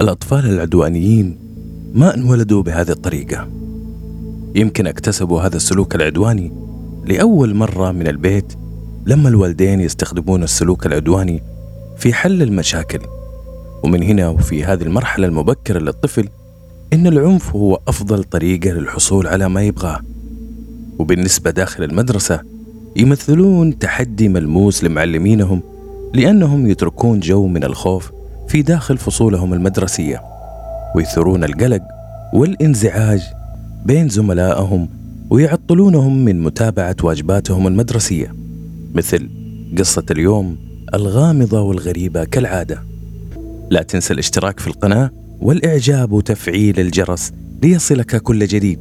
الأطفال العدوانيين ما انولدوا بهذه الطريقة. يمكن اكتسبوا هذا السلوك العدواني لأول مرة من البيت لما الوالدين يستخدمون السلوك العدواني في حل المشاكل. ومن هنا وفي هذه المرحلة المبكرة للطفل إن العنف هو أفضل طريقة للحصول على ما يبغاه. وبالنسبة داخل المدرسة يمثلون تحدي ملموس لمعلمينهم لأنهم يتركون جو من الخوف في داخل فصولهم المدرسية ويثيرون القلق والانزعاج بين زملائهم ويعطلونهم من متابعة واجباتهم المدرسية مثل قصة اليوم الغامضة والغريبة كالعادة. لا تنسى الاشتراك في القناة والإعجاب وتفعيل الجرس ليصلك كل جديد.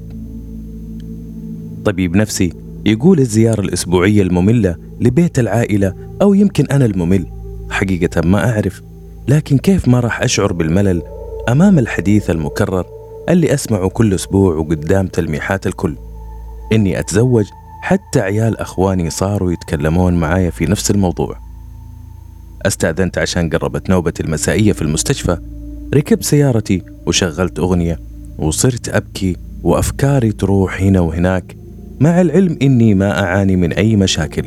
طبيب نفسي يقول الزيارة الأسبوعية المملة لبيت العائلة أو يمكن أنا الممل حقيقة ما أعرف لكن كيف ما راح أشعر بالملل أمام الحديث المكرر اللي أسمعه كل أسبوع وقدام تلميحات الكل؟ إني أتزوج حتى عيال أخواني صاروا يتكلمون معايا في نفس الموضوع. استأذنت عشان قربت نوبتي المسائية في المستشفى ركبت سيارتي وشغلت أغنية وصرت أبكي وأفكاري تروح هنا وهناك مع العلم إني ما أعاني من أي مشاكل.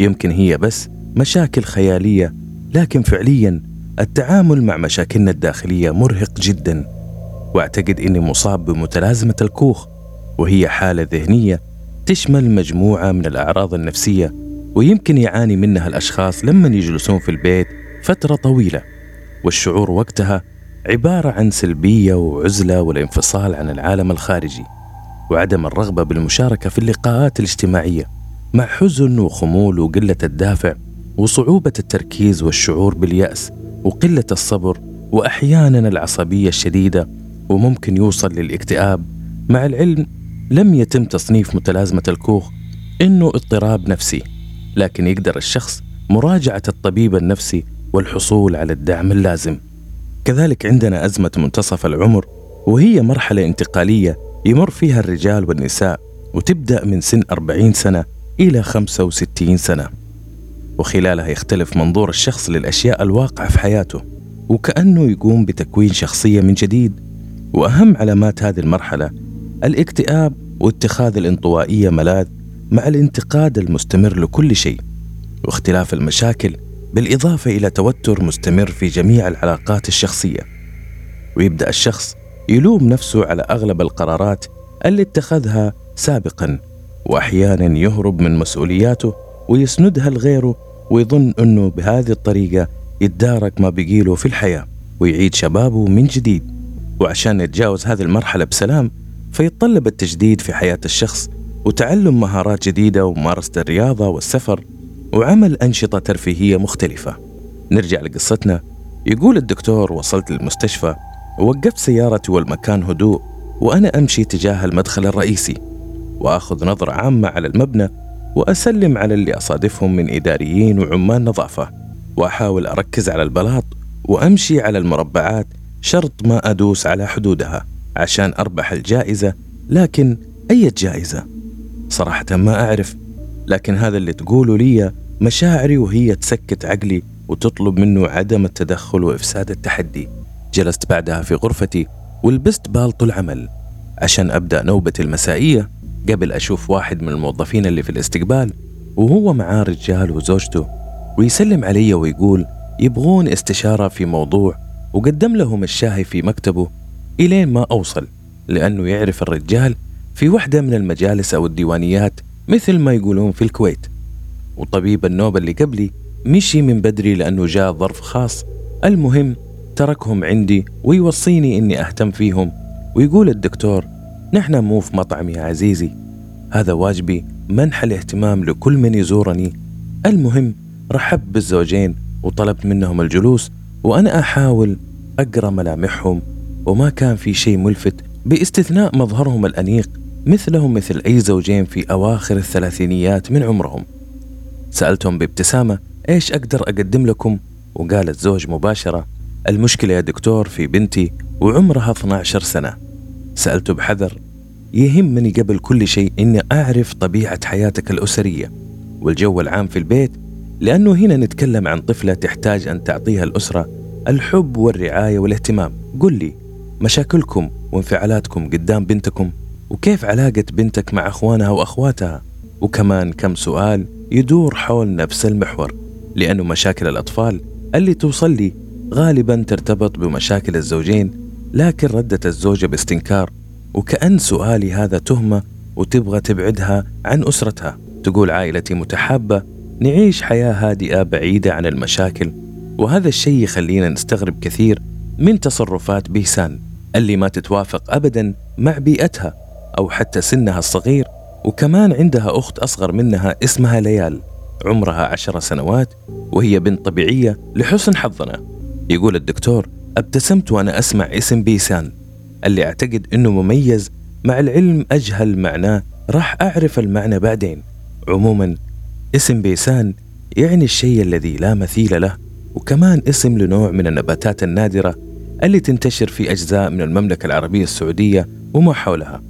يمكن هي بس مشاكل خيالية لكن فعليا التعامل مع مشاكلنا الداخلية مرهق جدا وأعتقد إني مصاب بمتلازمة الكوخ وهي حالة ذهنية تشمل مجموعة من الأعراض النفسية ويمكن يعاني منها الأشخاص لما يجلسون في البيت فترة طويلة. والشعور وقتها عبارة عن سلبية وعزلة والانفصال عن العالم الخارجي وعدم الرغبة بالمشاركة في اللقاءات الاجتماعية مع حزن وخمول وقلة الدافع وصعوبة التركيز والشعور باليأس. وقلة الصبر وأحيانا العصبية الشديدة وممكن يوصل للاكتئاب. مع العلم لم يتم تصنيف متلازمة الكوخ إنه اضطراب نفسي لكن يقدر الشخص مراجعة الطبيب النفسي والحصول على الدعم اللازم. كذلك عندنا أزمة منتصف العمر وهي مرحلة انتقالية يمر فيها الرجال والنساء وتبدأ من سن 40 سنة إلى 65 سنة. وخلالها يختلف منظور الشخص للأشياء الواقعة في حياته وكأنه يقوم بتكوين شخصية من جديد. وأهم علامات هذه المرحلة الاكتئاب واتخاذ الانطوائية ملاذ مع الانتقاد المستمر لكل شيء واختلاف المشاكل بالإضافة إلى توتر مستمر في جميع العلاقات الشخصية. ويبدأ الشخص يلوم نفسه على أغلب القرارات اللي اتخذها سابقا وأحيانا يهرب من مسؤولياته ويسندها لغيره ويظن أنه بهذه الطريقة يتدارك ما بيجيله في الحياة ويعيد شبابه من جديد. وعشان يتجاوز هذه المرحلة بسلام فيتطلب التجديد في حياة الشخص وتعلم مهارات جديدة وممارسة الرياضة والسفر وعمل أنشطة ترفيهية مختلفة. نرجع لقصتنا. يقول الدكتور وصلت للمستشفى ووقفت سيارتي والمكان هدوء وأنا أمشي تجاه المدخل الرئيسي وأخذ نظرة عامة على المبنى وأسلم على اللي أصادفهم من إداريين وعمال نظافة وأحاول أركز على البلاط وأمشي على المربعات شرط ما أدوس على حدودها عشان أربح الجائزة لكن أي جائزة؟ صراحة ما أعرف لكن هذا اللي تقوله لي مشاعري وهي تسكت عقلي وتطلب منه عدم التدخل وإفساد التحدي جلست بعدها في غرفتي ولبست بالطو العمل عشان أبدأ نوبتي المسائية قبل أشوف واحد من الموظفين اللي في الاستقبال وهو معاه رجال وزوجته ويسلم علي ويقول يبغون استشارة في موضوع وقدم لهم الشاهي في مكتبه إلين ما أوصل لأنه يعرف الرجال في وحدة من المجالس أو الديوانيات مثل ما يقولون في الكويت. وطبيب النوبة اللي قبلي مشي من بدري لأنه جاء ظرف خاص المهم تركهم عندي ويوصيني إني أهتم فيهم ويقول الدكتور نحن مو في مطعم يا عزيزي. هذا واجبي منح الاهتمام لكل من يزورني. المهم رحب بالزوجين وطلبت منهم الجلوس وأنا أحاول أقرأ ملامحهم وما كان في شيء ملفت باستثناء مظهرهم الأنيق مثلهم مثل أي زوجين في أواخر الثلاثينيات من عمرهم. سألتهم بابتسامة إيش أقدر أقدم لكم؟ وقال الزوج مباشرة المشكلة يا دكتور في بنتي وعمرها 12 سنة. سألته بحذر. يهمني قبل كل شيء إني أعرف طبيعة حياتك الأسرية والجو العام في البيت لأنه هنا نتكلم عن طفلة تحتاج أن تعطيها الأسرة الحب والرعاية والاهتمام. قل لي مشاكلكم وانفعالاتكم قدام بنتكم؟ وكيف علاقة بنتك مع أخوانها وأخواتها؟ وكمان كم سؤال يدور حول نفس المحور لأنه مشاكل الأطفال اللي توصل لي غالبا ترتبط بمشاكل الزوجين لكن ردة الزوجة باستنكار وكأن سؤالي هذا تهمة وتبغى تبعدها عن أسرتها. تقول عائلتي متحابة نعيش حياة هادئة بعيدة عن المشاكل وهذا الشيء يخلينا نستغرب كثير من تصرفات بيسان اللي ما تتوافق أبدا مع بيئتها أو حتى سنها الصغير وكمان عندها أخت أصغر منها اسمها ليال عمرها عشر سنوات وهي بنت طبيعية لحسن حظنا. يقول الدكتور ابتسمت وأنا أسمع اسم بيسان اللي أعتقد أنه مميز مع العلم أجهل معناه راح أعرف المعنى بعدين. عموما اسم بيسان يعني الشيء الذي لا مثيل له وكمان اسم لنوع من النباتات النادرة اللي تنتشر في أجزاء من المملكة العربية السعودية وما حولها.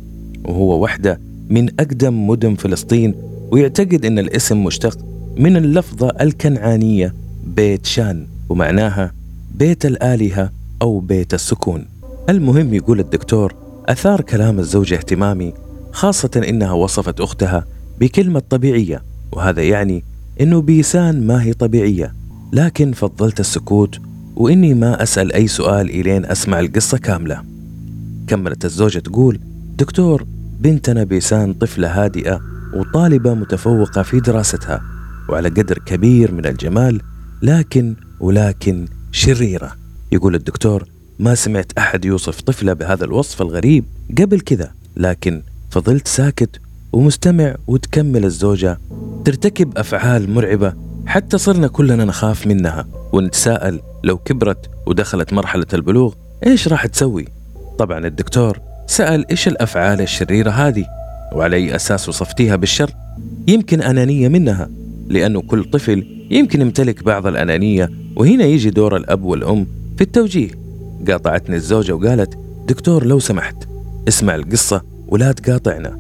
وهو واحدة من أقدم مدن فلسطين ويعتقد أن الاسم مشتق من اللفظة الكنعانية بيت شان ومعناها بيت الآلهة أو بيت السكون. المهم يقول الدكتور أثار كلام الزوجة اهتمامي خاصة إنها وصفت أختها بكلمة طبيعية وهذا يعني إنه بيسان ما هي طبيعية. لكن فضلت السكوت وإني ما أسأل أي سؤال إلين أسمع القصة كاملة. كملت الزوجة تقول دكتور بنتنا بيسان طفلة هادئة وطالبة متفوقة في دراستها وعلى قدر كبير من الجمال لكن ولكن شريرة. يقول الدكتور ما سمعت أحد يوصف طفلة بهذا الوصف الغريب قبل كذا لكن فضلت ساكت ومستمع وتكمل الزوجة ترتكب أفعال مرعبة حتى صرنا كلنا نخاف منها. ونتساءل لو كبرت ودخلت مرحلة البلوغ إيش راح تسوي؟ طبعا الدكتور سأل إيش الأفعال الشريرة هذه؟ وعلى أي أساس وصفتيها بالشر؟ يمكن أنانية منها. لأنه كل طفل يمكن يمتلك بعض الأنانية وهنا يجي دور الأب والأم في التوجيه. قاطعتني الزوجة وقالت دكتور لو سمحت اسمع القصة ولا تقاطعنا.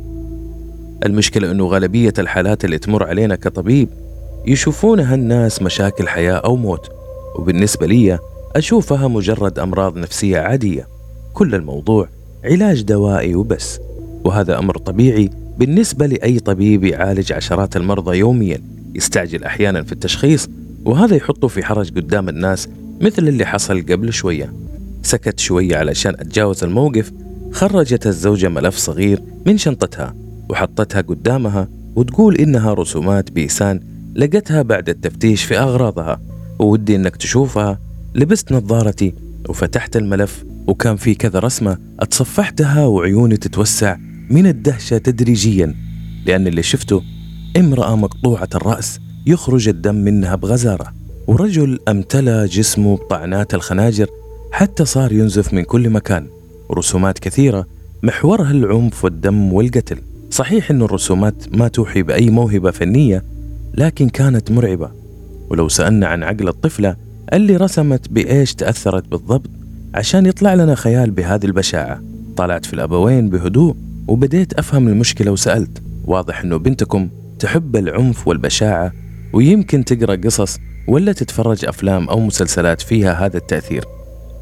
المشكلة أنه غالبية الحالات اللي تمر علينا كطبيب يشوفونها الناس مشاكل حياة أو موت وبالنسبة لي أشوفها مجرد أمراض نفسية عادية. كل الموضوع علاج دوائي وبس وهذا أمر طبيعي بالنسبة لأي طبيب يعالج عشرات المرضى يوميا. يستعجل أحيانا في التشخيص وهذا يحطه في حرج قدام الناس مثل اللي حصل قبل شوية. سكت شوية علشان أتجاوز الموقف خرجت الزوجة ملف صغير من شنطتها وحطتها قدامها وتقول إنها رسومات بيسان لقتها بعد التفتيش في أغراضها. وودي إنك تشوفها. لبست نظارتي وفتحت الملف وكان في كذا رسمة أتصفحتها وعيوني تتوسع من الدهشة تدريجيا لأن اللي شفته امرأة مقطوعة الرأس يخرج الدم منها بغزارة. ورجل أمتلى جسمه بطعنات الخناجر حتى صار ينزف من كل مكان. رسومات كثيرة محورها العنف والدم والقتل. صحيح أن الرسومات ما توحي بأي موهبة فنية لكن كانت مرعبة. ولو سألنا عن عقل الطفلة اللي رسمت بإيش تأثرت بالضبط عشان يطلع لنا خيال بهذه البشاعة. طلعت في الأبوين بهدوء وبديت أفهم المشكلة وسألت. واضح أنه بنتكم تحب العنف والبشاعة ويمكن تقرأ قصص ولا تتفرج أفلام أو مسلسلات فيها هذا التأثير.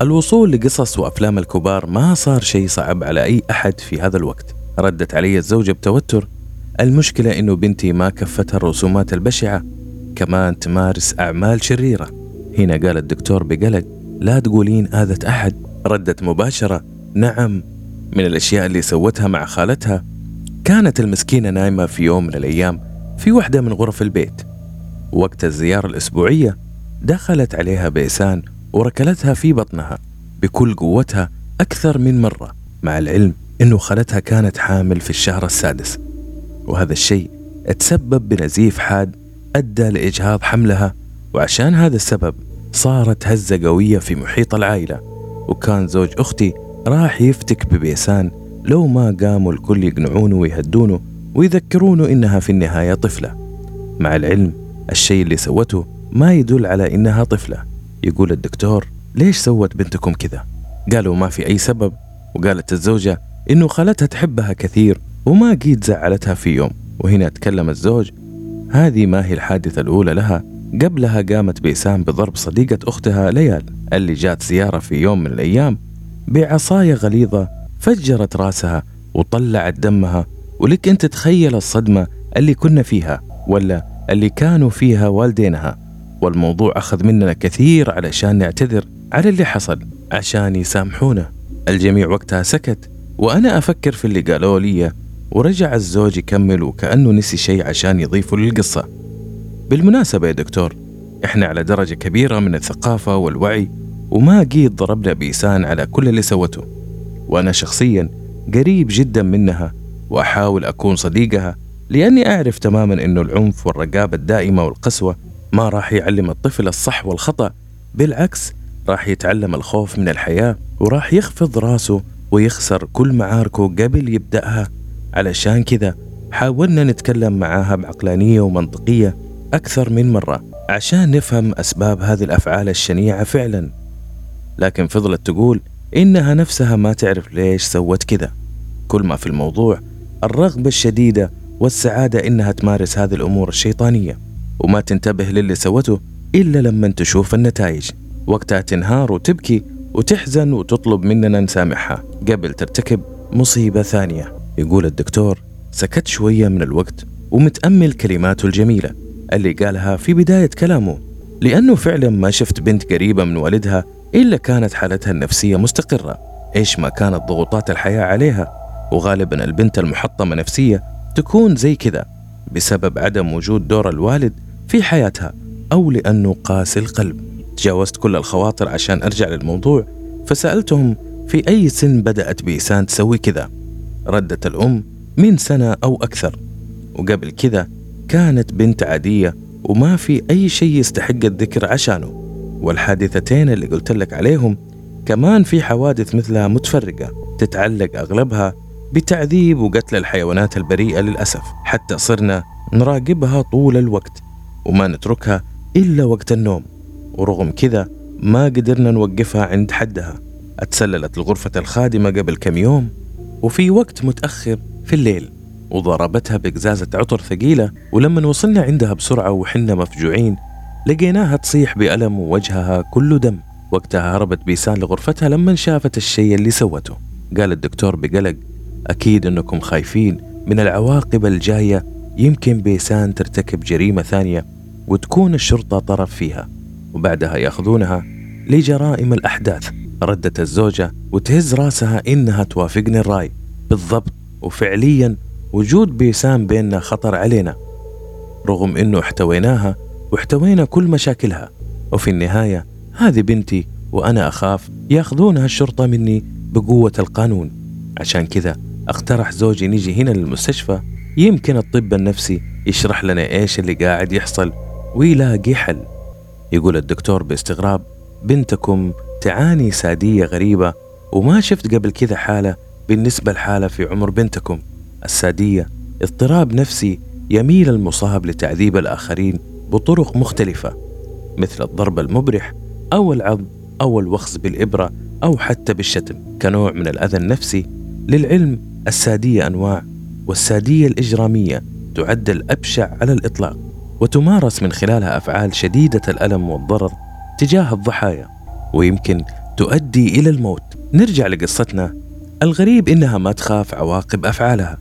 الوصول لقصص وأفلام الكبار ما صار شيء صعب على أي أحد في هذا الوقت. ردت علي الزوجة بتوتر. المشكلة إنه بنتي ما كفتها الرسومات البشعة. كمان تمارس أعمال شريرة. هنا قال الدكتور بقلق لا تقولين آذت أحد. ردت مباشرة نعم. من الأشياء اللي سوتها مع خالتها كانت المسكينة نايمة في يوم من الأيام في واحدة من غرف البيت. وقت الزيارة الأسبوعية دخلت عليها بيسان وركلتها في بطنها بكل قوتها أكثر من مرة مع العلم أنه خالتها كانت حامل في الشهر السادس. وهذا الشيء تسبب بنزيف حاد أدى لإجهاض حملها وعشان هذا السبب صارت هزة قوية في محيط العائلة. وكان زوج أختي راح يفتك ببيسان لو ما قاموا الكل يقنعونه ويهدونه ويذكرونه إنها في النهاية طفلة. مع العلم الشيء اللي سوته ما يدل على إنها طفلة. يقول الدكتور ليش سوت بنتكم كذا؟ قالوا ما في أي سبب. وقالت الزوجة إنه خالتها تحبها كثير وما قيد زعلتها في يوم. وهنا تكلم الزوج هذه ما هي الحادثة الأولى لها. قبلها قامت بيسان بضرب صديقة أختها ليال اللي جات زيارة في يوم من الأيام بعصاية غليظة فجرت راسها وطلعت دمها ولك أنت تتخيل الصدمة اللي كنا فيها ولا اللي كانوا فيها والدينها. والموضوع أخذ مننا كثير علشان نعتذر على اللي حصل عشان يسامحونا. الجميع وقتها سكت وأنا أفكر في اللي قالوا لي ورجع الزوج يكمل وكأنه نسي شيء عشان يضيفه للقصة. بالمناسبة يا دكتور إحنا على درجة كبيرة من الثقافة والوعي وما قيد ضربنا بيسان على كل اللي سوته. وأنا شخصيا قريب جدا منها وأحاول أكون صديقها لأني أعرف تماما أنه العنف والرقابة الدائمة والقسوة ما راح يعلم الطفل الصح والخطأ بالعكس راح يتعلم الخوف من الحياة وراح يخفض راسه ويخسر كل معاركه قبل يبدأها. علشان كذا حاولنا نتكلم معاها بعقلانية ومنطقية أكثر من مرة عشان نفهم أسباب هذه الأفعال الشنيعة فعلا. لكن فضلت تقول إنها نفسها ما تعرف ليش سوت كذا. كل ما في الموضوع الرغبة الشديدة والسعادة إنها تمارس هذه الأمور الشيطانية وما تنتبه للي سوته إلا لما تشوف النتائج. وقتها تنهار وتبكي وتحزن وتطلب مننا نسامحها قبل ترتكب مصيبة ثانية. يقول الدكتور سكت شوية من الوقت ومتأمل كلماته الجميلة اللي قالها في بداية كلامه لأنه فعلا ما شفت بنت قريبة من والدها إلا كانت حالتها النفسية مستقرة. إيش ما كانت ضغوطات الحياة عليها وغالبا البنت المحطمة نفسية تكون زي كذا بسبب عدم وجود دور الوالد في حياتها أو لأنه قاسي القلب. تجاوزت كل الخواطر عشان أرجع للموضوع فسألتهم في أي سن بدأت بيسان تسوي كذا. ردت الأم من سنة أو أكثر. وقبل كذا كانت بنت عادية وما في أي شيء يستحق الذكر عشانه. والحادثتين اللي قلت لك عليهم كمان في حوادث مثلها متفرقة تتعلق أغلبها بتعذيب وقتل الحيوانات البريئة للأسف. حتى صرنا نراقبها طول الوقت وما نتركها إلا وقت النوم ورغم كذا ما قدرنا نوقفها عند حدها. أتسللت لغرفة الخادمة قبل كم يوم وفي وقت متأخر في الليل وضربتها بقزازة عطر ثقيلة ولما وصلنا عندها بسرعة وحنا مفجوعين لقيناها تصيح بألم ووجهها كله دم. وقتها هربت بيسان لغرفتها لما شافت الشيء اللي سوته. قال الدكتور بقلق أكيد أنكم خايفين من العواقب الجاية. يمكن بيسان ترتكب جريمة ثانية وتكون الشرطة طرف فيها. وبعدها يأخذونها لجرائم الأحداث. ردت الزوجة وتهز راسها إنها توافقني الرأي. بالضبط. وفعليا وجود بيسان بيننا خطر علينا. رغم إنه احتويناها واحتوينا كل مشاكلها. وفي النهاية هذه بنتي وأنا أخاف ياخذونها الشرطة مني بقوة القانون. عشان كذا اقترح زوجي نيجي هنا للمستشفى. يمكن الطب النفسي يشرح لنا إيش اللي قاعد يحصل ويلاقي حل. يقول الدكتور باستغراب بنتكم تعاني سادية غريبة وما شفت قبل كذا حالة بالنسبة لحالة في عمر بنتكم. السادية اضطراب نفسي يميل المصاب لتعذيب الآخرين بطرق مختلفة مثل الضرب المبرح أو العض أو الوخز بالإبرة أو حتى بالشتم كنوع من الأذى النفسي للعلم السادية أنواع والسادية الإجرامية تعد الأبشع على الإطلاق وتمارس من خلالها أفعال شديدة الألم والضرر تجاه الضحايا ويمكن تؤدي إلى الموت. نرجع لقصتنا. الغريب إنها ما تخاف عواقب أفعالها.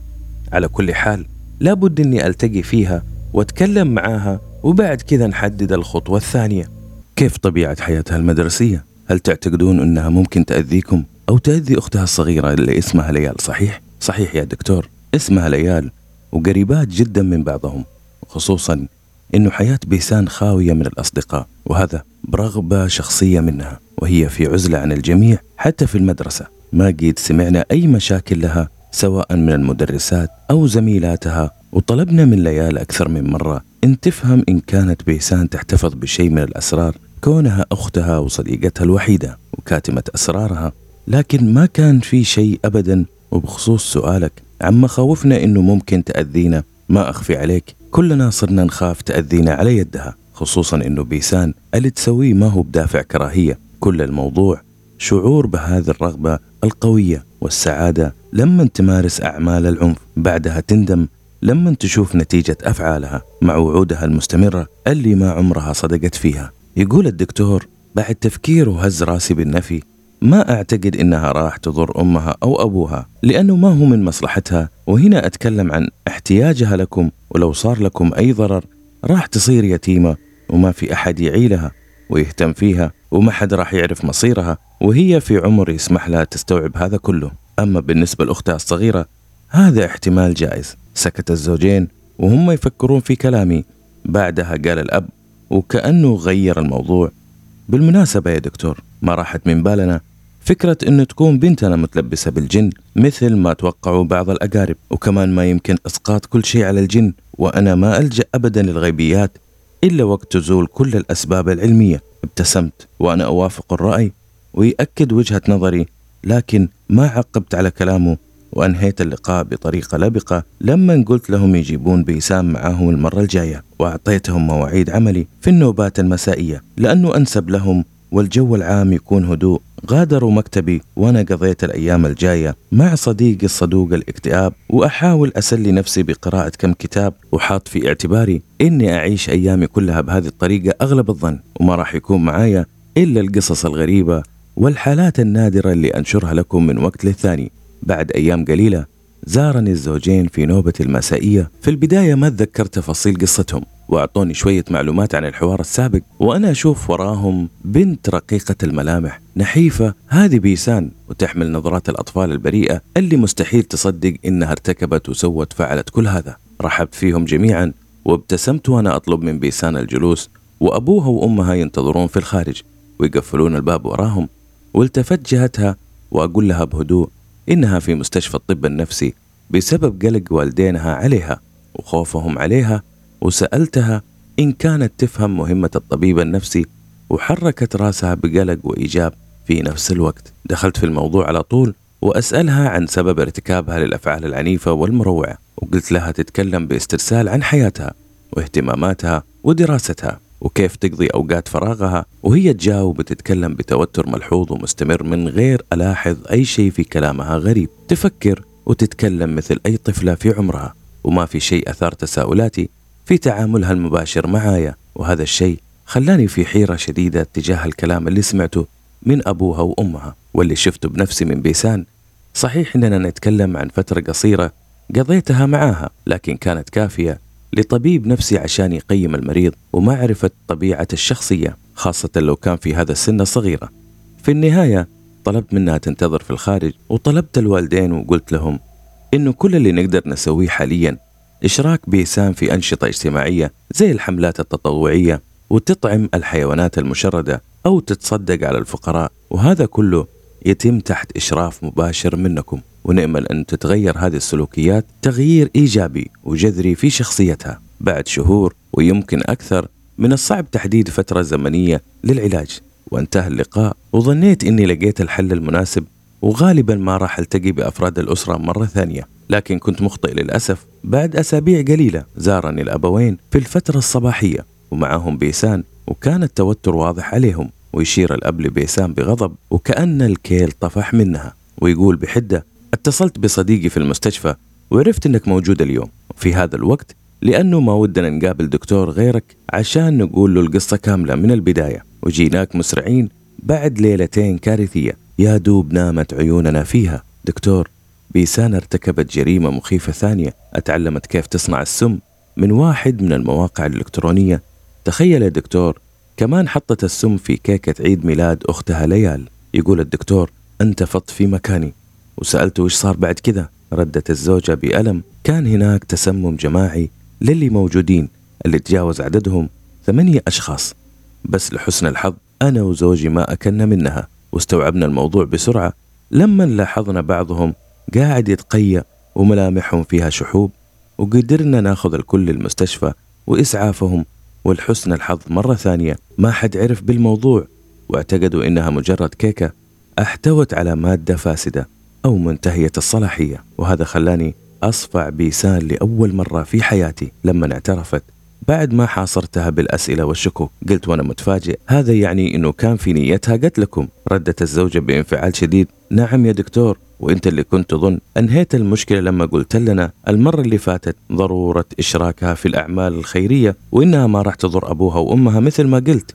على كل حال لابد إني ألتقي فيها وأتكلم معاها وبعد كذا نحدد الخطوة الثانية كيف طبيعة حياتها المدرسية؟ هل تعتقدون أنها ممكن تأذيكم أو تأذي أختها الصغيرة اللي اسمها ليال صحيح؟ صحيح يا دكتور اسمها ليال وقريبات جدا من بعضهم خصوصا إنه حياة بيسان خاوية من الأصدقاء وهذا برغبة شخصية منها وهي في عزلة عن الجميع حتى في المدرسة ما قيد سمعنا أي مشاكل لها سواء من المدرسات أو زميلاتها وطلبنا من ليال أكثر من مرة إن تفهم إن كانت بيسان تحتفظ بشيء من الأسرار كونها أختها وصديقتها الوحيدة وكاتمة أسرارها لكن ما كان في شيء ابدا وبخصوص سؤالك عن مخاوفنا إنه ممكن تأذينا ما أخفي عليك كلنا صرنا نخاف تأذينا على يدها خصوصا إنه بيسان اللي تسويه ما هو بدافع كراهية. كل الموضوع شعور بهذه الرغبة القوية والسعادة لما تمارس أعمال العنف بعدها تندم لما تشوف نتيجة أفعالها مع وعودها المستمرة اللي ما عمرها صدقت فيها. يقول الدكتور بعد تفكير وهز راسي بالنفي ما أعتقد إنها راح تضر أمها أو أبوها لأنه ما هو من مصلحتها وهنا أتكلم عن احتياجها لكم ولو صار لكم أي ضرر راح تصير يتيمة وما في أحد يعيلها ويهتم فيها وما حد راح يعرف مصيرها وهي في عمر يسمح لها تستوعب هذا كله. أما بالنسبة لأختها الصغيرة هذا احتمال جائز. سكت الزوجين وهم يفكرون في كلامي. بعدها قال الأب وكأنه غير الموضوع. بالمناسبة يا دكتور ما راحت من بالنا فكرة أنه تكون بنتنا متلبسة بالجن مثل ما توقعوا بعض الأقارب وكمان ما يمكن إسقاط كل شيء على الجن وأنا ما ألجأ أبدا للغيبيات إلا وقت تزول كل الأسباب العلمية. ابتسمت وأنا أوافق الرأي ويأكد وجهة نظري لكن ما عقبت على كلامه وأنهيت اللقاء بطريقة لبقة لما قلت لهم يجيبون بيسام معاهم المرة الجاية وأعطيتهم مواعيد عملي في النوبات المسائية لأنه أنسب لهم والجو العام يكون هدوء. غادروا مكتبي وأنا قضيت الأيام الجاية مع صديقي الصدوق الاكتئاب وأحاول أسلي نفسي بقراءة كم كتاب وحاط في اعتباري إني أعيش أيامي كلها بهذه الطريقة أغلب الظن وما راح يكون معايا إلا القصص الغريبة والحالات النادرة اللي أنشرها لكم من وقت للثاني. بعد أيام قليلة زارني الزوجين في نوبة المسائية. في البداية ما تذكرت تفاصيل قصتهم وأعطوني شوية معلومات عن الحوار السابق وأنا أشوف وراهم بنت رقيقة الملامح نحيفة هذه بيسان وتحمل نظرات الأطفال البريئة اللي مستحيل تصدق إنها ارتكبت وسوت فعلت كل هذا. رحبت فيهم جميعا وابتسمت وأنا أطلب من بيسان الجلوس وأبوها وأمها ينتظرون في الخارج ويقفلون الباب وراهم والتفت جهتها وأقول لها بهدوء إنها في مستشفى الطب النفسي بسبب قلق والدينها عليها وخوفهم عليها وسألتها إن كانت تفهم مهمة الطبيب النفسي وحركت راسها بقلق وإيجاب في نفس الوقت. دخلت في الموضوع على طول وأسألها عن سبب ارتكابها للأفعال العنيفة والمروعة وقلت لها تتكلم باسترسال عن حياتها واهتماماتها ودراستها. وكيف تقضي أوقات فراغها وهي تجاوب وتتكلم بتوتر ملحوظ ومستمر من غير ألاحظ أي شيء في كلامها غريب. تفكر وتتكلم مثل أي طفلة في عمرها وما في شيء أثار تساؤلاتي في تعاملها المباشر معايا. وهذا الشيء خلاني في حيرة شديدة تجاه الكلام اللي سمعته من أبوها وأمها واللي شفته بنفسي من بيسان. صحيح إننا نتكلم عن فترة قصيرة قضيتها معاها لكن كانت كافية لطبيب نفسي عشان يقيم المريض ومعرفة طبيعة الشخصية خاصة لو كان في هذا السن صغيرة. في النهاية طلبت منها تنتظر في الخارج وطلبت الوالدين وقلت لهم إنه كل اللي نقدر نسويه حاليا إشراك بيسام في أنشطة اجتماعية زي الحملات التطوعية وتطعم الحيوانات المشردة أو تتصدق على الفقراء وهذا كله يتم تحت إشراف مباشر منكم. ونأمل أن تتغير هذه السلوكيات تغيير إيجابي وجذري في شخصيتها بعد شهور ويمكن أكثر من الصعب تحديد فترة زمنية للعلاج. وانتهى اللقاء وظنيت أني لقيت الحل المناسب وغالبا ما راح ألتقي بأفراد الأسرة مرة ثانية لكن كنت مخطئ للأسف. بعد أسابيع قليلة زارني الأبوين في الفترة الصباحية ومعهم بيسان وكان التوتر واضح عليهم ويشير الأب لبيسان بغضب وكأن الكيل طفح منها ويقول بحدة اتصلت بصديقي في المستشفى وعرفت إنك موجود اليوم. في هذا الوقت لأنه ما ودنا نقابل دكتور غيرك عشان نقول له القصة كاملة من البداية وجيناك مسرعين بعد ليلتين كارثية. يا دوب نامت عيوننا فيها. دكتور بيسان ارتكبت جريمة مخيفة ثانية. أتعلمت كيف تصنع السم من واحد من المواقع الإلكترونية. تخيل يا دكتور كمان حطت السم في كيكة عيد ميلاد أختها ليال. يقول الدكتور انتفضت في مكاني. وسألته وش صار بعد كذا ردت الزوجة بألم. كان هناك تسمم جماعي للي موجودين اللي تجاوز عددهم ثمانية أشخاص. بس لحسن الحظ أنا وزوجي ما أكلنا منها. واستوعبنا الموضوع بسرعة. لما لاحظنا بعضهم قاعد يتقيأ وملامحهم فيها شحوب وقدرنا ناخذ الكل للمستشفى وإسعافهم. ولحسن الحظ مرة ثانية ما حد عرف بالموضوع واعتقدوا إنها مجرد كيكة احتوت على مادة فاسدة. أو منتهية الصلاحية وهذا خلاني أصفع بيسان لأول مرة في حياتي لما اعترفت. بعد ما حاصرتها بالأسئلة والشكوك قلت وأنا متفاجئ هذا يعني أنه كان في نيتها قتلكم ردت الزوجة بانفعال شديد نعم يا دكتور. وأنت اللي كنت تظن. أنهيت المشكلة لما قلت لنا المرة اللي فاتت ضرورة إشراكها في الأعمال الخيرية وإنها ما راح تضر أبوها وأمها مثل ما قلت.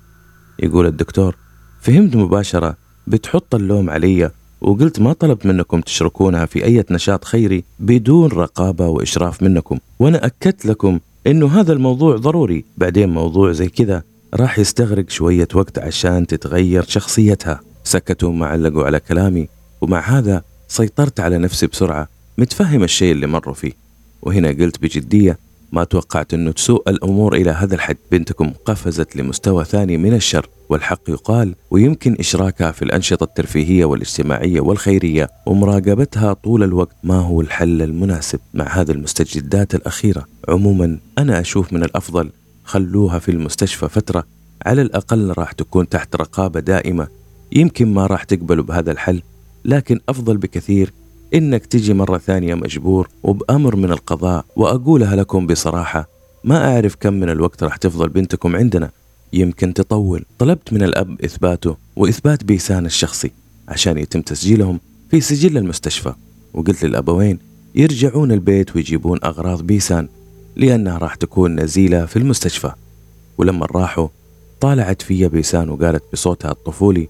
يقول الدكتور فهمت مباشرة بتحط اللوم علي وقلت ما طلبت منكم تشركونها في أي نشاط خيري بدون رقابة وإشراف منكم. وأنا أكدت لكم إنه هذا الموضوع ضروري. بعدين موضوع زي كذا راح يستغرق شوية وقت عشان تتغير شخصيتها. سكتوا ما علقوا على كلامي ومع هذا سيطرت على نفسي بسرعة. متفهم الشيء اللي مروا فيه. وهنا قلت بجدية ما توقعت أنه تسوء الأمور إلى هذا الحد. بنتكم قفزت لمستوى ثاني من الشر والحق يقال ويمكن إشراكها في الأنشطة الترفيهية والاجتماعية والخيرية. ومراقبتها طول الوقت ما هو الحل المناسب مع هذه المستجدات الأخيرة. عموما أنا أشوف من الأفضل خلوها في المستشفى فترة. على الأقل راح تكون تحت رقابة دائمة. يمكن ما راح تقبلوا بهذا الحل لكن أفضل بكثير إنك تجي مرة ثانية مجبور وبأمر من القضاء وأقولها لكم بصراحة. ما أعرف كم من الوقت راح تفضل بنتكم عندنا. يمكن تطول. طلبت من الأب إثباته وإثبات بيسان الشخصي عشان يتم تسجيلهم في سجل المستشفى. وقلت للأبوين يرجعون البيت ويجيبون أغراض بيسان لأنها راح تكون نزيلة في المستشفى. ولما راحوا طالعت في بيسان وقالت بصوتها الطفولي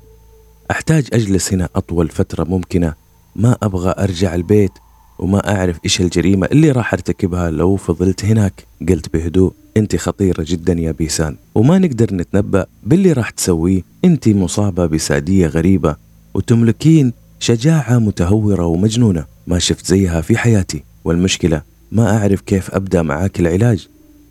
أحتاج أجلس هنا أطول فترة ممكنة ما أبغى أرجع البيت وما أعرف إيش الجريمة اللي راح أرتكبها لو فضلت هناك. قلت بهدوء أنت خطيرة جدا يا بيسان. وما نقدر نتنبأ باللي راح تسويه. أنت مصابة بسادية غريبة وتملكين شجاعة متهورة ومجنونة. ما شفت زيها في حياتي. والمشكلة ما أعرف كيف أبدأ معاك العلاج.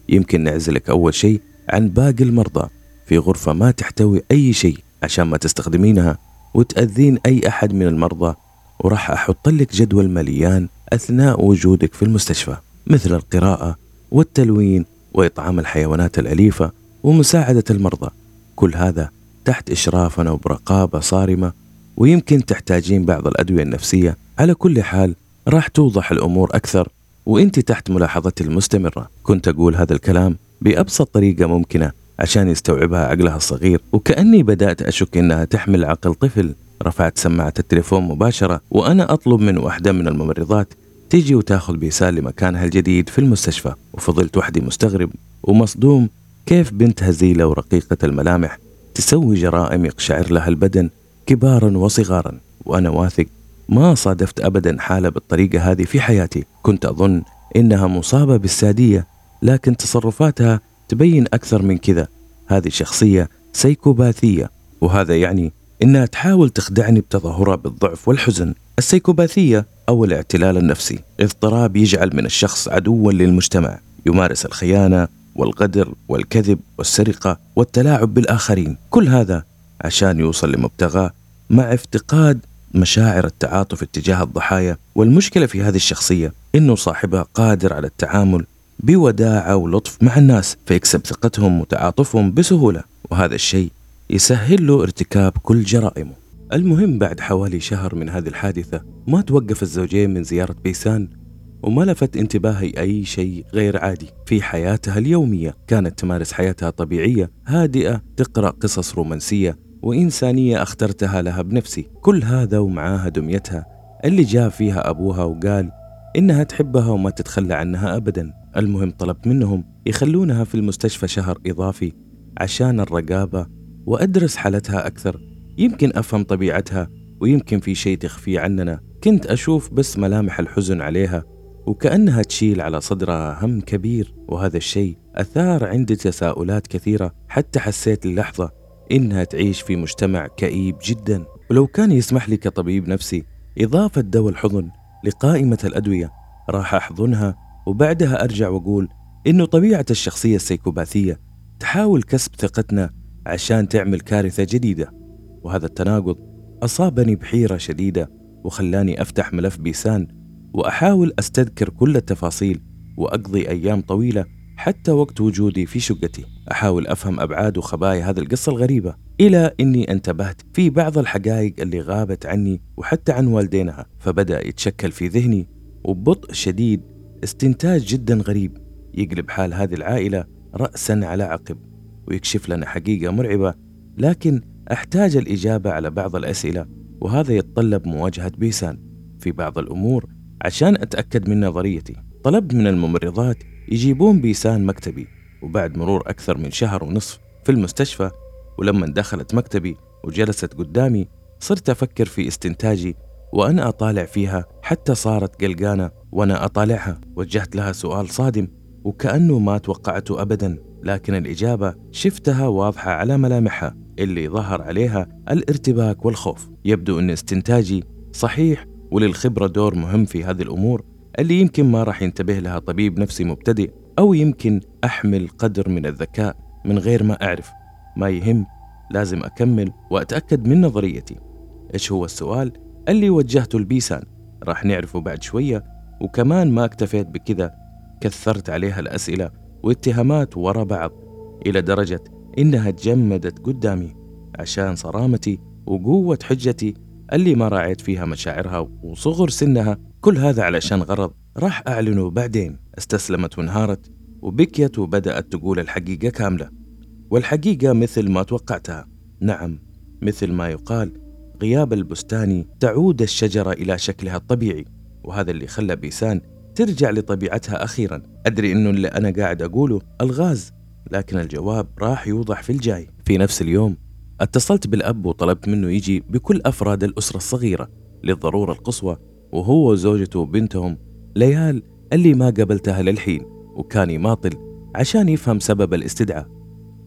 يمكن نعزلك أول شيء عن باقي المرضى. في غرفة ما تحتوي أي شيء عشان ما تستخدمينها وتأذين أي أحد من المرضى. وراح أحط لك جدول مليان أثناء وجودك في المستشفى مثل القراءة والتلوين وإطعام الحيوانات الأليفة ومساعدة المرضى. كل هذا تحت إشرافنا وبرقابة صارمة ويمكن تحتاجين بعض الأدوية النفسية. على كل حال راح توضح الأمور أكثر وإنت تحت ملاحظتي المستمرة. كنت أقول هذا الكلام بأبسط طريقة ممكنة عشان يستوعبها عقلها الصغير وكأني بدأت أشك إنها تحمل عقل طفل. رفعت سماعة التليفون مباشرة وأنا أطلب من واحدة من الممرضات تيجي وتاخذ بيسال لمكانها الجديد في المستشفى. وفضلت وحدي مستغرب ومصدوم كيف بنت هزيلة ورقيقة الملامح تسوي جرائم يقشعر لها البدن كبارا وصغارا. وأنا واثق ما صادفت أبدا حالة بالطريقة هذه في حياتي. كنت أظن إنها مصابة بالسادية لكن تصرفاتها تبين أكثر من كذا. هذه شخصية سيكوباثية وهذا يعني إنها تحاول تخدعني بتظاهرها بالضعف والحزن السيكوباثية أو الاعتلال النفسي اضطراب يجعل من الشخص عدوا للمجتمع يمارس الخيانة والغدر والكذب والسرقة والتلاعب بالآخرين. كل هذا عشان يوصل لمبتغاه مع افتقاد مشاعر التعاطف اتجاه الضحايا. والمشكلة في هذه الشخصية إنه صاحبها قادر على التعامل بوداعة ولطف مع الناس فيكسب ثقتهم وتعاطفهم بسهولة وهذا الشيء يسهل له ارتكاب كل جرائمه. المهم بعد حوالي شهر من هذه الحادثة ما توقف الزوجين من زيارة بيسان وما لفت انتباهي أي شيء غير عادي. في حياتها اليومية كانت تمارس حياتها طبيعية هادئة تقرأ قصص رومانسية وإنسانية أخترتها لها بنفسي. كل هذا ومعاها دميتها اللي جاء فيها أبوها وقال إنها تحبها وما تتخلى عنها أبدا. المهم طلبت منهم يخلونها في المستشفى شهر إضافي عشان الرقابة وأدرس حالتها أكثر. يمكن أفهم طبيعتها ويمكن في شيء تخفيه عننا. كنت أشوف بس ملامح الحزن عليها وكأنها تشيل على صدرها هم كبير وهذا الشيء أثار عندي تساؤلات كثيرة. حتى حسيت اللحظة إنها تعيش في مجتمع كئيب جدا. ولو كان يسمح لي كطبيب نفسي إضافة دواء الحضن لقائمة الأدوية راح أحضنها وبعدها أرجع وأقول إنه طبيعة الشخصية السيكوباثية تحاول كسب ثقتنا عشان تعمل كارثة جديدة. وهذا التناقض أصابني بحيرة شديدة وخلاني أفتح ملف بيسان وأحاول أستذكر كل التفاصيل وأقضي أيام طويلة حتى وقت وجودي في شقتي. أحاول أفهم أبعاد وخبايا هذه القصة الغريبة إلى أني انتبهت في بعض الحقائق اللي غابت عني وحتى عن والدينها. فبدأ يتشكل في ذهني وببطء شديد استنتاج جدا غريب يقلب حال هذه العائلة رأسا على عقب. ويكشف لنا حقيقة مرعبة لكن أحتاج الإجابة على بعض الأسئلة وهذا يتطلب مواجهة بيسان في بعض الأمور عشان أتأكد من نظريتي. طلبت من الممرضات يجيبون بيسان مكتبي وبعد مرور أكثر من شهر ونصف في المستشفى ولما دخلت مكتبي وجلست قدامي صرت أفكر في استنتاجي وأنا أطالع فيها حتى صارت قلقانة وأنا أطالعها. وجهت لها سؤال صادم وكأنه ما توقعته أبدا لكن الإجابة شفتها واضحة على ملامحها اللي ظهر عليها الارتباك والخوف. يبدو أن استنتاجي صحيح وللخبرة دور مهم في هذه الأمور اللي يمكن ما راح ينتبه لها طبيب نفسي مبتدئ أو يمكن أحمل قدر من الذكاء من غير ما أعرف. ما يهم لازم أكمل وأتأكد من نظريتي. إيش هو السؤال اللي وجهته لبيسان راح نعرفه بعد شوية وكمان ما اكتفيت بكذا كثرت عليها الأسئلة واتهامات ورا بعض إلى درجة إنها تجمدت قدامي عشان صرامتي وقوة حجتي اللي ما راعيت فيها مشاعرها وصغر سنها. كل هذا علشان غرض راح أعلنه بعدين. استسلمت وانهارت وبكيت وبدأت تقول الحقيقة كاملة والحقيقة مثل ما توقعتها. نعم مثل ما يقال غياب البستان تعود الشجرة إلى شكلها الطبيعي وهذا اللي خلى بيسان ترجع لطبيعتها أخيرا. أدري أنه اللي أنا قاعد أقوله ألغاز لكن الجواب راح يوضح في الجاي. في نفس اليوم اتصلت بالأب وطلبت منه يجي بكل أفراد الأسرة الصغيرة للضرورة القصوى وهو وزوجته وبنتهم. ليال اللي ما قابلتها للحين وكان يماطل عشان يفهم سبب الاستدعاء.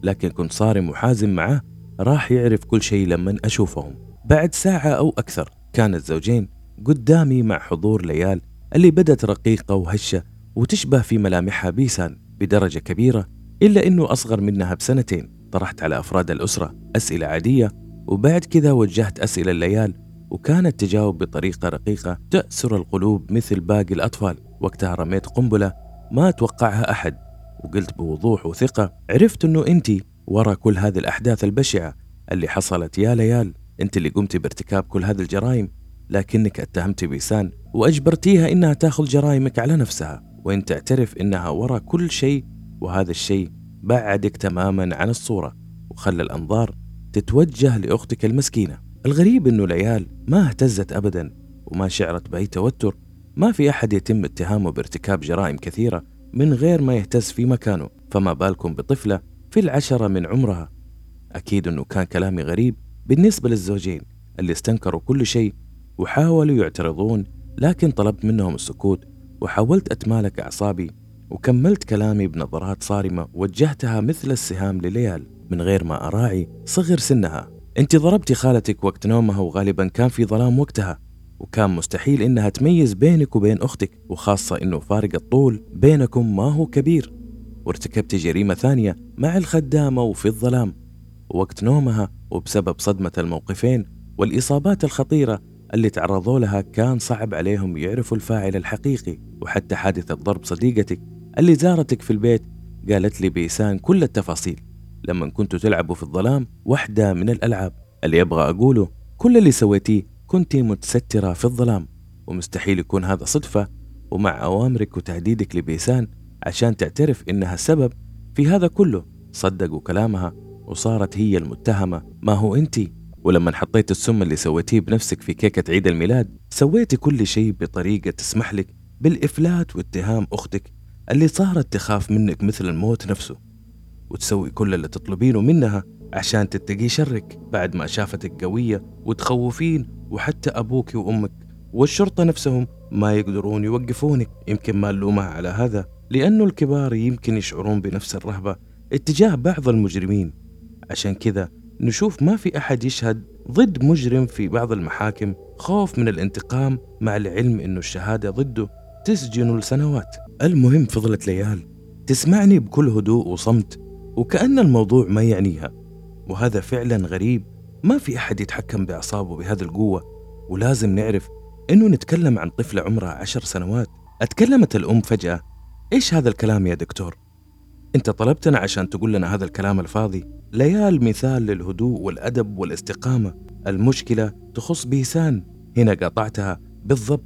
لكن كنت صارم وحازم معاه راح يعرف كل شيء لما أشوفهم. بعد ساعة أو أكثر كان الزوجين قدامي مع حضور ليال اللي بدت رقيقة وهشة وتشبه في ملامحها بيسان بدرجة كبيرة إلا إنه أصغر منها بسنتين. طرحت على أفراد الأسرة أسئلة عادية وبعد كذا وجهت أسئلة الليال وكانت تجاوب بطريقة رقيقة تأسر القلوب مثل باقي الأطفال. وقتها رميت قنبلة ما توقعها أحد وقلت بوضوح وثقة عرفت أنه أنت ورا كل هذه الأحداث البشعة اللي حصلت. يا ليال أنت اللي قمتي بارتكاب كل هذه الجرائم لكنك اتهمتي بيسان وأجبرتيها إنها تأخذ جرائمك على نفسها. وإن تعترف إنها ورا كل شيء وهذا الشيء بعدك تماما عن الصورة وخلى الأنظار تتوجه لأختك المسكينة. الغريب إنه العيال ما اهتزت أبدا وما شعرت بأي توتر. ما في أحد يتم اتهامه بارتكاب جرائم كثيرة من غير ما يهتز في مكانه. فما بالكم بطفلة في العشرة من عمرها؟ أكيد أنه كان كلامي غريب بالنسبة للزوجين اللي استنكروا كل شيء وحاولوا يعترضون لكن طلبت منهم السكوت وحاولت أتمالك أعصابي وكملت كلامي بنظرات صارمة وجهتها مثل السهام لليال من غير ما أراعي صغر سنها. أنت ضربتي خالتك وقت نومها وغالبا كان في ظلام وقتها وكان مستحيل إنها تميز بينك وبين أختك وخاصة إنه فارق الطول بينكم ما هو كبير. وارتكبتي جريمة ثانية مع الخدامة وفي الظلام. وقت نومها وبسبب صدمة الموقفين والإصابات الخطيرة اللي تعرضوا لها كان صعب عليهم يعرفوا الفاعل الحقيقي وحتى حادثة ضرب صديقتك اللي زارتك في البيت قالت لي بيسان كل التفاصيل. لما كنتوا تلعبوا في الظلام واحدة من الألعاب اللي أبغى أقوله كل اللي سويتيه كنت متسترة في الظلام ومستحيل يكون هذا صدفة ومع أوامرك وتهديدك لبيسان عشان تعترف إنها السبب في هذا كله صدقوا كلامها وصارت هي المتهمة. ما هو أنت ولما حطيت السم اللي سويتيه بنفسك في كيكة عيد الميلاد سويتي كل شيء بطريقة تسمح لك بالإفلات واتهام أختك اللي صارت تخاف منك مثل الموت نفسه وتسوي كل اللي تطلبينه منها عشان تتقي شرك بعد ما شافتك قوية وتخوفين وحتى أبوك وأمك والشرطة نفسهم ما يقدرون يوقفونك. يمكن ما نلومها على هذا لأنه الكبار يمكن يشعرون بنفس الرهبة اتجاه بعض المجرمين. عشان كذا نشوف ما في أحد يشهد ضد مجرم في بعض المحاكم خوف من الانتقام مع العلم أنه الشهادة ضده تسجن لسنوات. المهم فضلت ليال تسمعني بكل هدوء وصمت وكأن الموضوع ما يعنيها. وهذا فعلا غريب ما في أحد يتحكم بأعصابه بهذه القوة. ولازم نعرف إنه نتكلم عن طفلة عمرها عشر سنوات. أتكلمت الأم فجأة إيش هذا الكلام يا دكتور؟ أنت طلبتنا عشان تقول لنا هذا الكلام الفاضي؟ ليال مثال للهدوء والأدب والاستقامة. المشكلة تخص بيسان. هنا قاطعتها بالضبط.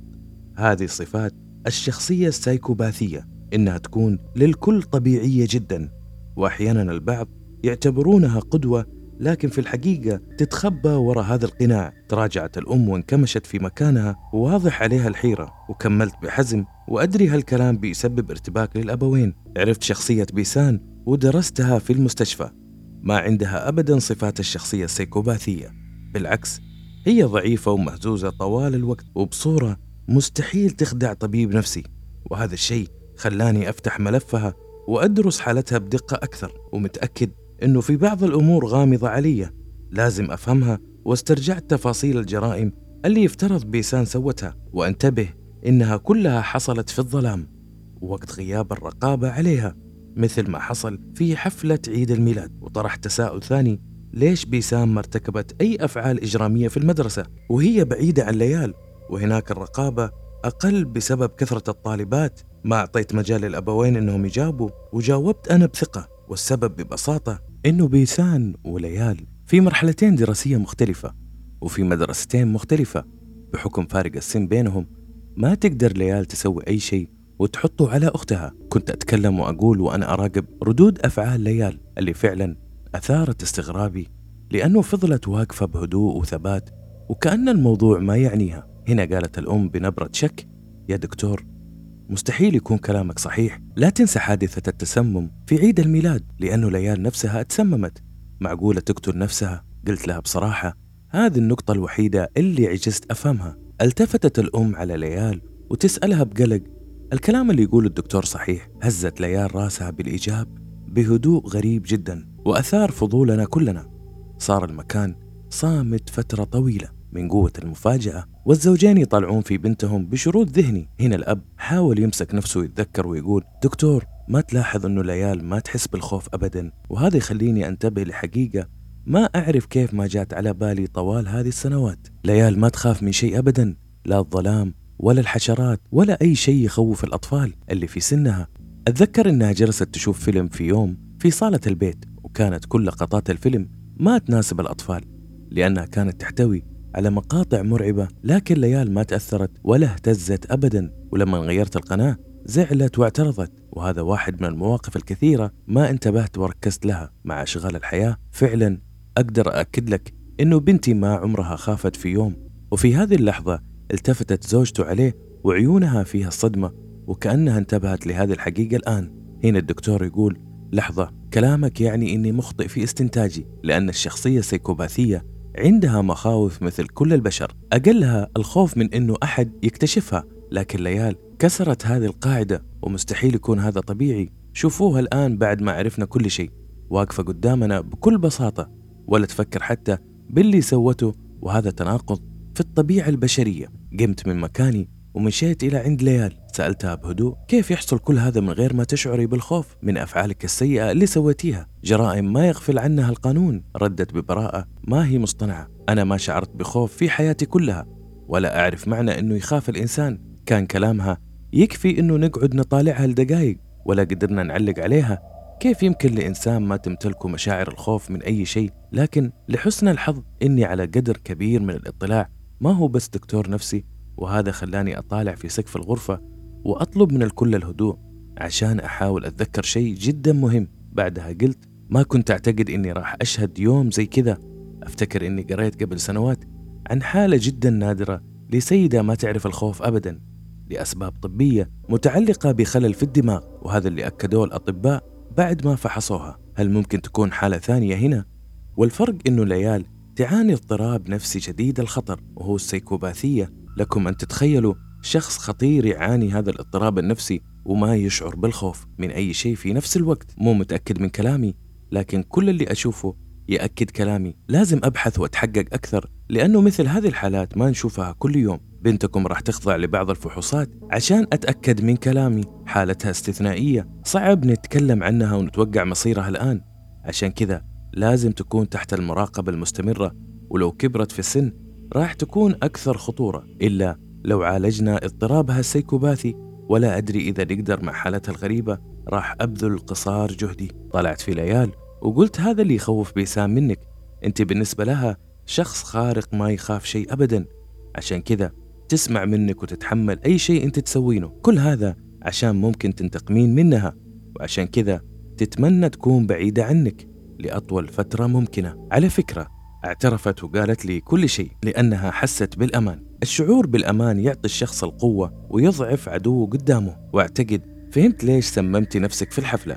هذه صفات الشخصية السايكوباثية إنها تكون للكل طبيعية جدا. وأحيانا البعض يعتبرونها قدوة لكن في الحقيقة تتخبى وراء هذا القناع. تراجعت الأم وانكمشت في مكانها وواضح عليها الحيرة وكملت بحزم وأدري هالكلام بيسبب ارتباك للأبوين. عرفت شخصية بيسان ودرستها في المستشفى. ما عندها أبدا صفات الشخصية السيكوباثية. بالعكس هي ضعيفة ومهزوزة طوال الوقت وبصورة مستحيل تخدع طبيب نفسي. وهذا الشيء خلاني أفتح ملفها وأدرس حالتها بدقة أكثر ومتأكد أنه في بعض الأمور غامضة علي. لازم أفهمها واسترجعت تفاصيل الجرائم اللي يفترض بيسان سوتها. وانتبه إنها كلها حصلت في الظلام. وقت غياب الرقابة عليها مثل ما حصل في حفلة عيد الميلاد. وطرح تساؤل ثاني ليش بيسام ما ارتكبت أي أفعال إجرامية في المدرسة وهي بعيدة عن ليال وهناك الرقابة أقل بسبب كثرة الطالبات. ما أعطيت مجال للأبوين أنهم يجاوبوا وجاوبت أنا بثقة. والسبب ببساطة أنه بيسان وليال في مرحلتين دراسية مختلفة وفي مدرستين مختلفة بحكم فارق السن بينهم ما تقدر ليال تسوي أي شيء وتحطه على أختها. كنت أتكلم وأقول وأنا أراقب ردود أفعال ليال اللي فعلا أثارت استغرابي لأنه فضلت واقفة بهدوء وثبات وكأن الموضوع ما يعنيها. هنا قالت الأم بنبرة شك يا دكتور مستحيل يكون كلامك صحيح. لا تنسى حادثة التسمم في عيد الميلاد لأنه ليال نفسها تسممت معقولة تقتل نفسها؟ قلت لها بصراحة. هذه النقطة الوحيدة اللي عجزت أفهمها. التفتت الأم على ليال وتسألها بقلق. الكلام اللي يقول الدكتور صحيح. هزت ليال راسها بالإيجاب بهدوء غريب جدا وأثار فضولنا كلنا. صار المكان صامت فترة طويلة من قوة المفاجأة. والزوجين يطلعون في بنتهم بشرود ذهني. هنا الأب حاول يمسك نفسه ويتذكر ويقول دكتور ما تلاحظ أنه ليال ما تحس بالخوف أبدا وهذا يخليني أنتبه لحقيقة ما أعرف كيف ما جات على بالي طوال هذه السنوات. ليال ما تخاف من شيء أبدا لا الظلام ولا الحشرات ولا أي شيء يخوف الأطفال اللي في سنها. أتذكر إنها جلست تشوف فيلم في يوم في صالة البيت وكانت كل لقطات الفيلم ما تناسب الأطفال لأنها كانت تحتوي على مقاطع مرعبة لكن ليال ما تأثرت ولا اهتزت أبدا. ولما غيرت القناة زعلت واعترضت. وهذا واحد من المواقف الكثيرة ما انتبهت وركزت لها. مع أشغال الحياة فعلا أقدر أكد لك إنه بنتي ما عمرها خافت في يوم. وفي هذه اللحظة التفتت زوجته عليه وعيونها فيها الصدمة وكأنها انتبهت لهذه الحقيقة الآن. هنا الدكتور يقول لحظة كلامك يعني إني مخطئ في استنتاجي لأن الشخصية السيكوباثية عندها مخاوف مثل كل البشر. أقلها الخوف من أنه أحد يكتشفها. لكن ليال كسرت هذه القاعدة ومستحيل يكون هذا طبيعي. شوفوها الآن بعد ما عرفنا كل شيء. واقفة قدامنا بكل بساطة. ولا تفكر حتى باللي سوته وهذا تناقض في الطبيعة البشرية. قمت من مكاني ومشيت إلى عند ليال. سألتها بهدوء كيف يحصل كل هذا من غير ما تشعري بالخوف من أفعالك السيئة اللي سويتيها؟ جرائم ما يغفل عنها القانون. ردت ببراءة ما هي مصطنعة أنا ما شعرت بخوف في حياتي كلها ولا أعرف معنى أنه يخاف الإنسان. كان كلامها يكفي أنه نقعد نطالعها لدقايق ولا قدرنا نعلق عليها. كيف يمكن لإنسان ما تمتلكه مشاعر الخوف من أي شيء؟ لكن لحسن الحظ إني على قدر كبير من الاطلاع. ما هو بس دكتور نفسي وهذا خلاني أطالع في سقف الغرفة وأطلب من الكل الهدوء عشان أحاول أتذكر شيء جدا مهم. بعدها قلت ما كنت أعتقد إني راح أشهد يوم زي كذا. أفتكر إني قريت قبل سنوات عن حالة جدا نادرة لسيدة ما تعرف الخوف أبدا لأسباب طبية متعلقة بخلل في الدماغ وهذا اللي أكدوه الأطباء بعد ما فحصوها. هل ممكن تكون حالة ثانية هنا؟ والفرق إنه ليال تعاني اضطراب نفسي شديد الخطر وهو السيكوباثية. لكم أن تتخيلوا شخص خطير يعاني هذا الاضطراب النفسي وما يشعر بالخوف من أي شيء في نفس الوقت. مو متأكد من كلامي لكن كل اللي أشوفه يأكد كلامي. لازم أبحث وأتحقق أكثر لأنه مثل هذه الحالات ما نشوفها كل يوم. بنتكم راح تخضع لبعض الفحوصات عشان أتأكد من كلامي. حالتها استثنائية صعب نتكلم عنها ونتوقع مصيرها الآن. عشان كذا لازم تكون تحت المراقبة المستمرة ولو كبرت في السن راح تكون أكثر خطورة. إلا لو عالجنا اضطرابها السيكوباثي ولا أدري إذا نقدر مع حالتها الغريبة راح أبذل قصار جهدي. طلعت في ليال وقلت هذا اللي يخوف بيسام منك. أنت بالنسبة لها شخص خارق ما يخاف شيء أبدا. عشان كذا تسمع منك وتتحمل أي شيء أنت تسوينه. كل هذا عشان ممكن تنتقمين منها. وعشان كذا تتمنى تكون بعيدة عنك لأطول فترة ممكنة. على فكرة اعترفت وقالت لي كل شيء لأنها حست بالأمان. الشعور بالأمان يعطي الشخص القوة ويضعف عدوه قدامه. واعتقد فهمت ليش سممتي نفسك في الحفلة.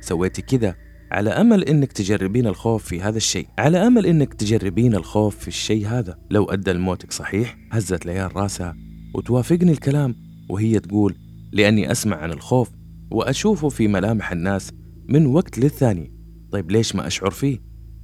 سويتي كذا على أمل إنك تجربين الخوف في هذا الشيء، على أمل إنك تجربين الخوف في الشيء هذا، لو أدى لموتك صحيح؟ هزت ليال راسها وتوافقني الكلام وهي تقول لأني أسمع عن الخوف وأشوفه في ملامح الناس من وقت للثاني، طيب ليش ما أشعر فيه؟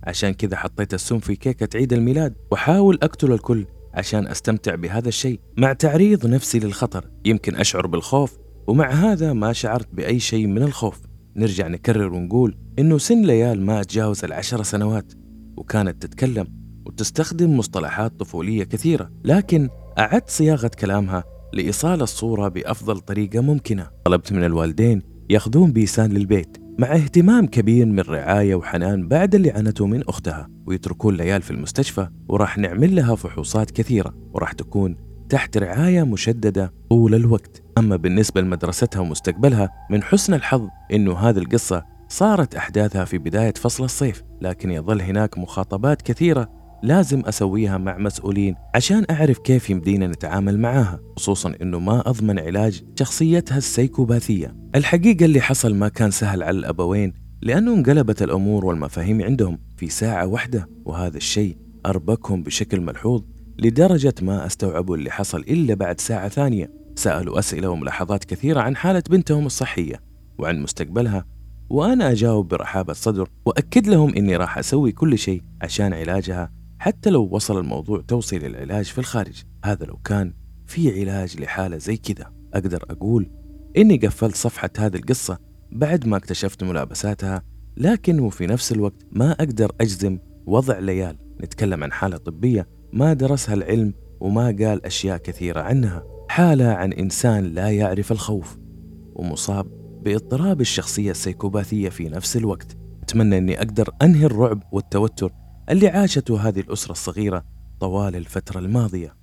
عشان كذا حطيت السم في كيكة عيد الميلاد. وحاول أقتل الكل. عشان أستمتع بهذا الشيء. مع تعريض نفسي للخطر يمكن أشعر بالخوف ومع هذا ما شعرت بأي شيء من الخوف. نرجع نكرر ونقول إنه سن ليال ما تجاوز العشر سنوات وكانت تتكلم وتستخدم مصطلحات طفولية كثيرة لكن أعدت صياغة كلامها لإيصال الصورة بأفضل طريقة ممكنة. طلبت من الوالدين ياخذون بيسان للبيت. مع اهتمام كبير من رعاية وحنان بعد اللي عانته من أختها ويتركون ليال في المستشفى وراح نعمل لها فحوصات كثيرة وراح تكون تحت رعاية مشددة طول الوقت. أما بالنسبة لمدرستها ومستقبلها من حسن الحظ أنه هذه القصة صارت أحداثها في بداية فصل الصيف لكن يظل هناك مخاطبات كثيرة لازم أسويها مع مسؤولين عشان أعرف كيف يمدينا نتعامل معاها خصوصا أنه ما أضمن علاج شخصيتها السيكوباثية. الحقيقة اللي حصل ما كان سهل على الأبوين لأنه انقلبت الأمور والمفاهيم عندهم في ساعة واحدة وهذا الشيء أربكهم بشكل ملحوظ لدرجة ما استوعبوا اللي حصل إلا بعد ساعة ثانية. سألوا أسئلة وملاحظات كثيرة عن حالة بنتهم الصحية وعن مستقبلها وأنا أجاوب برحابة صدر وأكد لهم إني راح أسوي كل شيء عشان علاجها حتى لو وصل الموضوع توصيل العلاج في الخارج هذا لو كان في علاج لحالة زي كذا أقدر أقول إني قفلت صفحة هذه القصة بعد ما اكتشفت ملابساتها لكن وفي نفس الوقت ما أقدر أجزم وضع ليال. نتكلم عن حالة طبية ما درسها العلم وما قال أشياء كثيرة عنها. حالة عن إنسان لا يعرف الخوف ومصاب باضطراب الشخصية السيكوباثية في نفس الوقت. أتمنى أني أقدر أنهي الرعب والتوتر اللي عاشته هذه الأسرة الصغيرة طوال الفترة الماضية.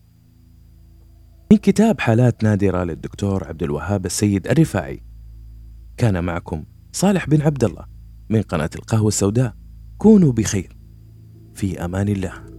من كتاب حالات نادرة للدكتور عبد الوهاب السيد الرفاعي. كان معكم صالح بن عبد الله من قناة القهوة السوداء. كونوا بخير. في أمان الله.